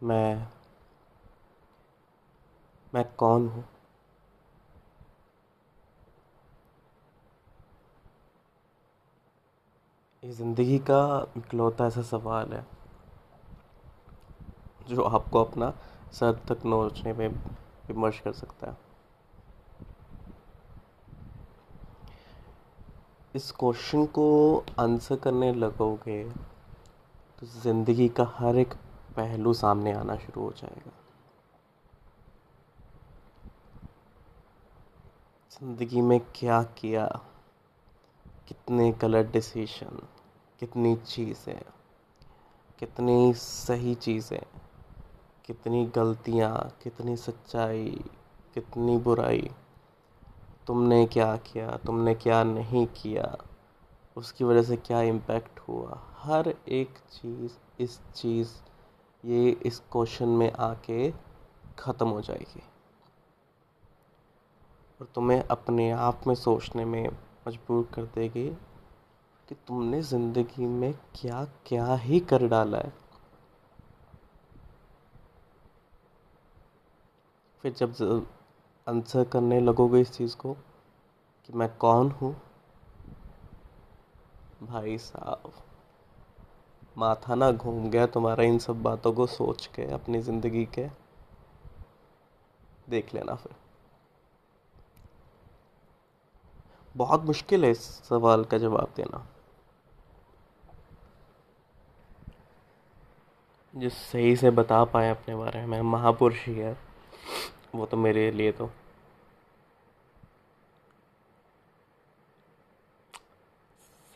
मैं मैं कौन हूँ? ये ज़िंदगी का इकलौता ऐसा सवाल है, जो आपको अपना सर तक नोचने में विमर्श कर सकता है। इस क्वेश्चन को आंसर करने लगोगे तो ज़िंदगी का हर एक पहलू सामने आना शुरू हो जाएगा। ज़िंदगी में क्या किया? कितने गलत डिसीशन कितनी चीज़ें? कितनी सही चीज़ें? कितनी गलतियाँ? कितनी सच्चाई? कितनी बुराई? तुमने क्या किया? तुमने क्या नहीं किया? उसकी वजह से क्या इम्पैक्ट हुआ? हर एक चीज़ इस चीज़ ये इस क्वेश्चन में आके ख़त्म हो जाएगी। और तुम्हें अपने आप में सोचने में मजबूर कर देगी कि तुमने ज़िंदगी में क्या क्या ही कर डाला है। फिर जब आंसर करने लगोगे इस चीज़ को कि मैं कौन हूँ? भाई साहब। माथा ना घूम गया तुम्हारा इन सब बातों को सोच के, अपनी ज़िंदगी के। देख लेना फिर। बहुत मुश्किल है इस सवाल का जवाब देना। जो सही से बता पाए अपने बारे में, महापुरुष ही है। वो तो मेरे लिए तो।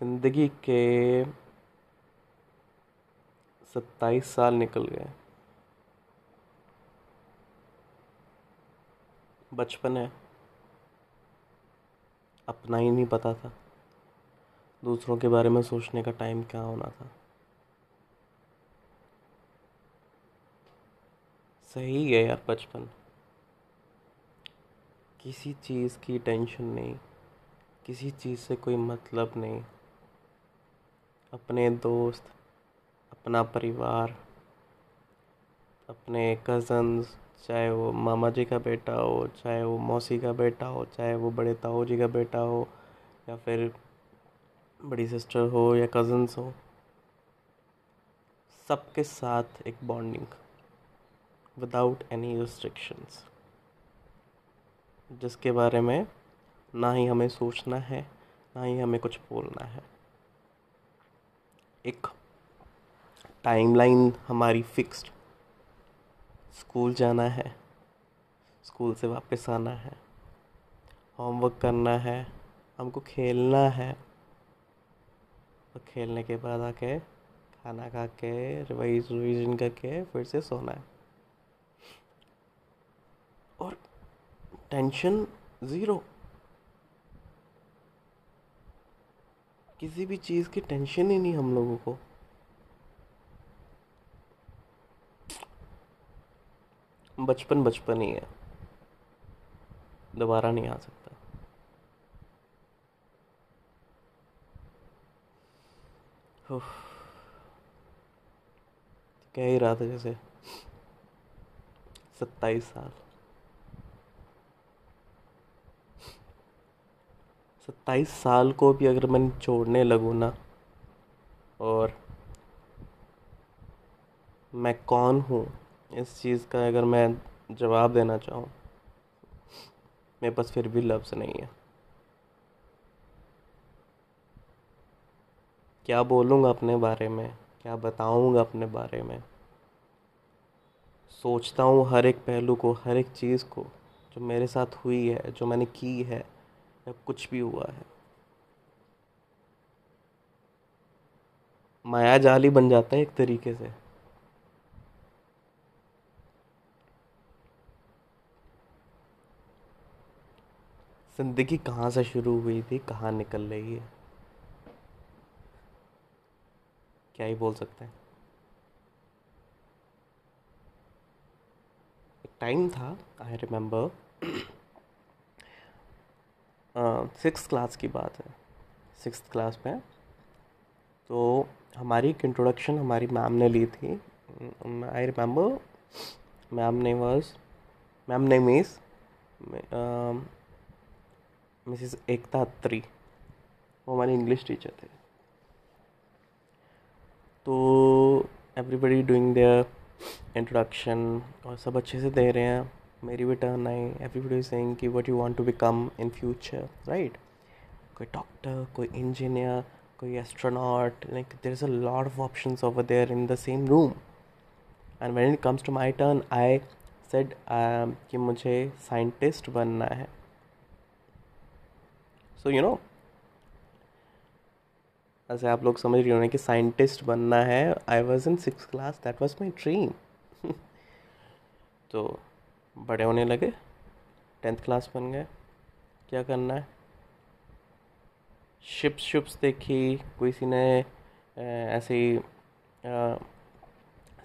ज़िंदगी के सत्ताईस साल निकल गए। बचपन है। अपना ही नहीं पता था। दूसरों के बारे में सोचने का टाइम क्या होना था। सही है यार बचपन। किसी चीज़ की टेंशन नहीं। किसी चीज़ से कोई मतलब नहीं। अपने दोस्त अपना परिवार, अपने कज़न्स चाहे वो मामा जी का बेटा हो, चाहे वो मौसी का बेटा हो, चाहे वो बड़े ताऊ जी का बेटा हो, या फिर बड़ी सिस्टर हो या कज़न्स हो, सबके साथ एक बॉन्डिंग विदाउट एनी रिस्ट्रिक्शंस जिसके बारे में ना ही हमें सोचना है, ना ही हमें कुछ बोलना है। एक टाइमलाइन हमारी फिक्स्ड स्कूल जाना है. स्कूल से वापस आना है. होमवर्क करना है. हमको खेलना है. और खेलने के बाद आके खाना खा के रिवाइज रिविजन करके फिर से सोना है. और टेंशन ज़ीरो किसी भी चीज़ की टेंशन ही नहीं हम लोगों को. बचपन बचपन ही है। दोबारा नहीं आ सकता। कह ही रहा था जैसे सत्ताईस साल। सत्ताईस साल को भी अगर मैं छोड़ने लगूँ ना, और मैं कौन हूँ? इस चीज़ का अगर मैं जवाब देना चाहूँ, मेरे पास फिर भी लफ्ज़ नहीं है। क्या बोलूँगा अपने बारे में? क्या बताऊँगा अपने बारे में? सोचता हूँ हर एक पहलू को, हर एक चीज़ को, जो मेरे साथ हुई है, जो मैंने की है, या कुछ भी हुआ है। माया जाल बन जाता है एक तरीके से। ज़िंदगी कहाँ से शुरू हुई थी, कहाँ निकल रही है? क्या ही बोल सकते हैं। एक टाइम था आई रिमेम्बर सिक्स क्लास की बात है। सिक्स क्लास में। तो हमारी एक इंट्रोडक्शन हमारी मैम ने ली थी। आई रिमेम्बर मैम ने was ma'am name is missus Ekta Atri वो हमारे इंग्लिश टीचर थे। तो एवरीबडी डूइंग देयर इंट्रोडक्शन और सब अच्छे से दे रहे हैं। मेरी भी टर्न आई। एवरीबडी सेइंग कि what you want to become in future right कोई डॉक्टर कोई इंजीनियर कोई astronaut like there is a lot of option over there in the same room and when it comes to my turn I said कि मुझे scientist बनना है। So you know ऐसे आप लोग समझ रहे हो कि साइंटिस्ट बनना है I was in six class that was my dream तो बड़े होने लगे टेंथ क्लास बन गए। क्या करना है? शिप्स शिप्स देखी, कोई सी ने ऐसे ही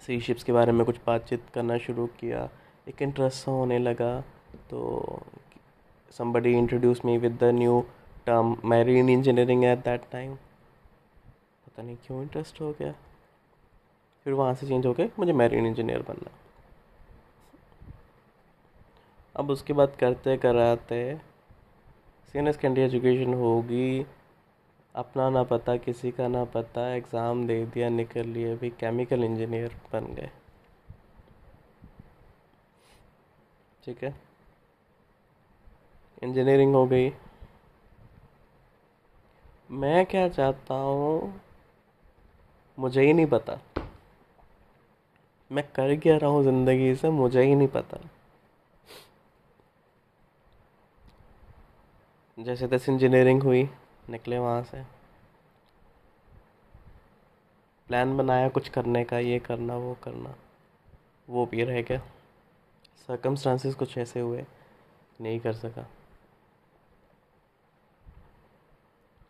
सी शिप्स के बारे में कुछ बातचीत करना शुरू किया। एक इंटरेस्ट होने लगा तो somebody introduced me with the new term marine engineering at that time. पता नहीं क्यों इंटरेस्ट हो गया। फिर वहाँ से चेंज हो गया मुझे मैरीन इंजीनियर बनना अब उसके बाद करते कराते सीनियर सेकेंडरी एजुकेशन होगी। अपना ना पता, किसी का ना पता एग्ज़ाम दे दिया, निकल लिए अभी केमिकल इंजीनियर बन गए। ठीक है? इंजीनियरिंग हो गई। मैं क्या चाहता हूँ, मुझे ही नहीं पता। मैं कर क्या रहा हूँ ज़िंदगी से, मुझे ही नहीं पता। जैसे तैसे इंजीनियरिंग हुई, निकले वहाँ से। प्लान बनाया कुछ करने का, ये करना, वो करना, वो भी रह गया। सरकमस्टांसिस कुछ ऐसे हुए, नहीं कर सका।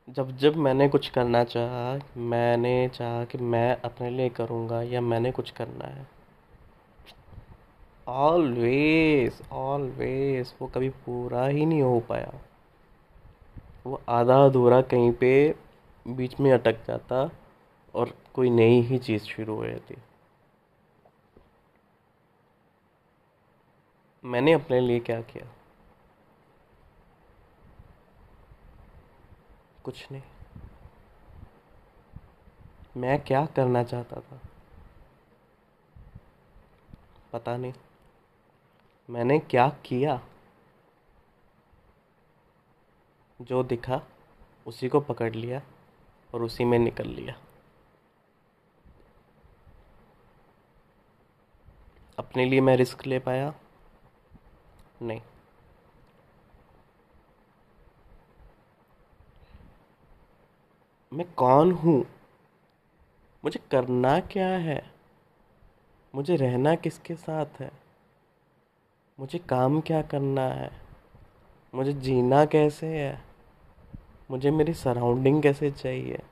जब जब मैंने कुछ करना चाहा, मैंने चाहा कि मैं अपने लिए करूँगा या मैंने कुछ करना है। ऑलवेज ऑलवेज वो कभी पूरा ही नहीं हो पाया। वो आधा अधूरा कहीं पे बीच में अटक जाता और कोई नई ही चीज़ शुरू हो जाती। मैंने अपने लिए क्या किया? कुछ नहीं। मैं क्या करना चाहता था? पता नहीं। मैंने क्या किया? जो दिखा, उसी को पकड़ लिया और उसी में निकल लिया। अपने लिए मैं रिस्क ले पाया? नहीं। मैं कौन हूँ? मुझे करना क्या है? मुझे रहना किसके साथ है? मुझे काम क्या करना है? मुझे जीना कैसे है? मुझे मेरी सराउंडिंग कैसे चाहिए?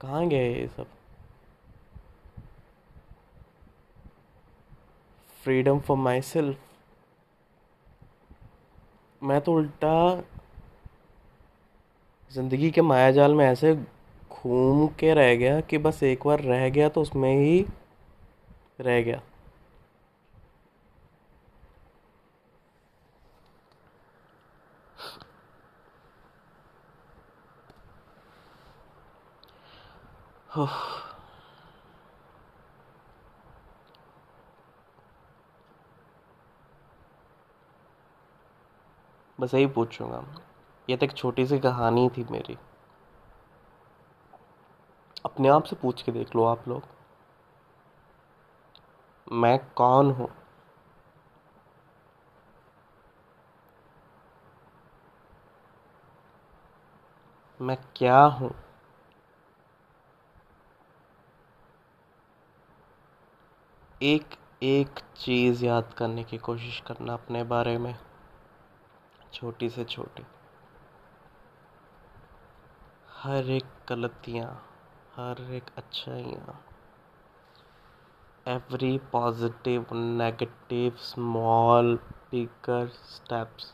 कहाँ गए ये सब? फ्रीडम फॉर माई सेल्फ मैं तो उल्टा ज़िंदगी के मायाजाल में ऐसे घूम के रह गया कि बस एक बार रह गया तो उसमें ही रह गया। बस यही पूछूँगा। ये तो एक छोटी सी कहानी थी मेरी। अपने आप से पूछ के देख लो आप लोग। मैं कौन हूँ? मैं क्या हूँ? एक एक चीज़ याद करने की कोशिश करना अपने बारे में। छोटी से छोटी। हर एक गलतियाँ, हर एक अच्छाइयाँ every positive negative small bigger steps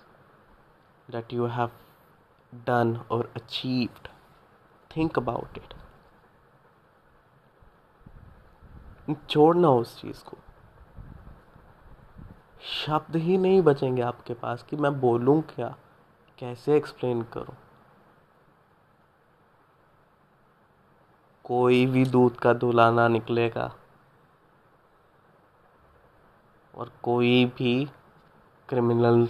that you have done और अचीव्ड थिंक अबाउट इट छोड़ना उस चीज़ को। शब्द ही नहीं बचेंगे आपके पास कि मैं बोलूँ क्या? कैसे एक्सप्लेन करूँ? कोई भी दूध का दुलाना निकलेगा। और कोई भी क्रिमिनल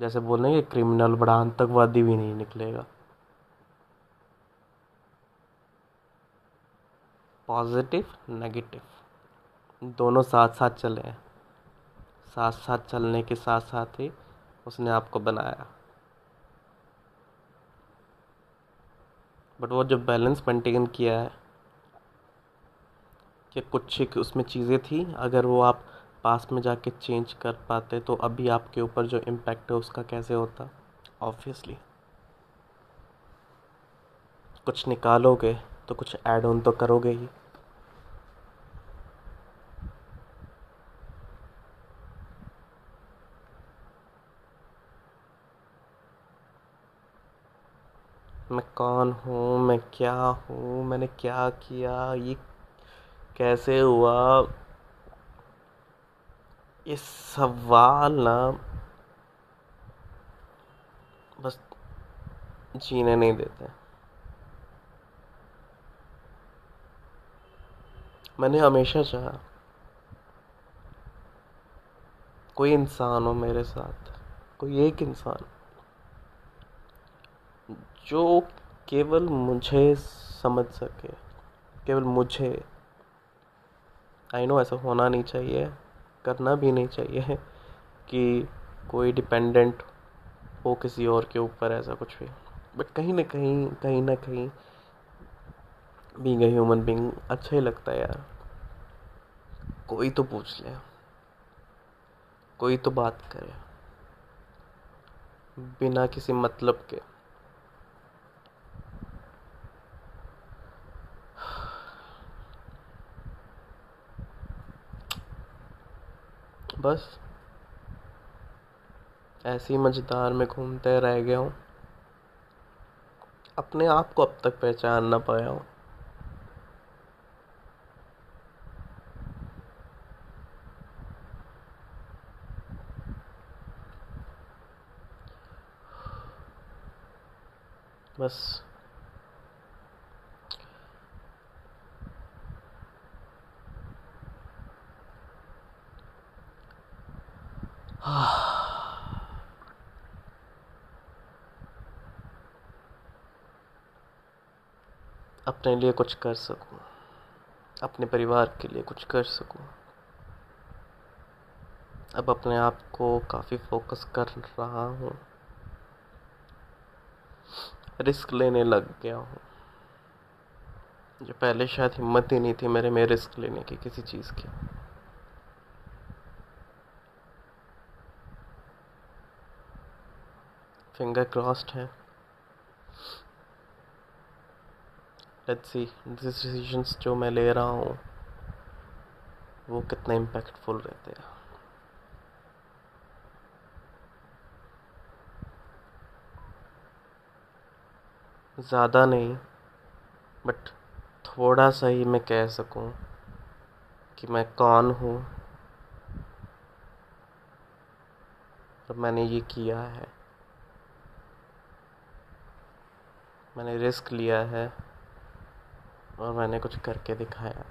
जैसे बोल रहे क्रिमिनल बड़ा आतंकवादी भी नहीं निकलेगा। पॉजिटिव नेगेटिव दोनों साथ साथ चले हैं। साथ साथ चलने के साथ साथ ही उसने आपको बनाया। बट वो जो बैलेंस मेंटेन किया है, कि कुछ एक उसमें चीज़ें थी, अगर वो आप पास में जाके चेंज कर पाते तो अभी आपके ऊपर जो इम्पैक्ट है उसका कैसे होता? ऑब्वियसली कुछ निकालोगे तो कुछ ऐड ऑन तो करोगे ही। मैं कौन हूँ? मैं क्या हूँ? मैंने क्या किया? ये कैसे हुआ? ये सवाल ना बस जीने नहीं देते। मैंने हमेशा चाहा, कोई इंसान हो मेरे साथ, कोई एक इंसान जो केवल मुझे समझ सके, केवल मुझे। आई नो ऐसा होना नहीं चाहिए, करना भी नहीं चाहिए कि कोई डिपेंडेंट हो किसी और के ऊपर, ऐसा कुछ भी। बट कहीं ना कहीं कहीं ना कहीं बींग ह्यूमन बींग अच्छा ही लगता है यार। कोई तो पूछ ले। कोई तो बात करे। बिना किसी मतलब के। बस ऐसी मझदार में घूमते रह गया हूँ। अपने आप को अब तक पहचान ना पाया हूँ। बस अपने लिए कुछ कर सकूँ। अपने परिवार के लिए कुछ कर सकूँ। अब अपने आप को काफ़ी फोकस कर रहा हूँ। रिस्क लेने लग गया हूँ। जो पहले शायद हिम्मत ही नहीं थी मेरे में रिस्क लेने की किसी चीज़ की। फिंगर क्रॉस्ड है। लेट्स सी डिसीजंस जो मैं ले रहा हूँ, वो कितने इम्पैक्टफुल रहते हैं। ज़्यादा नहीं बट थोड़ा सा ही मैं कह सकूँ कि मैं कौन हूँ। और मैंने ये किया है। मैंने रिस्क लिया है और मैंने कुछ करके दिखाया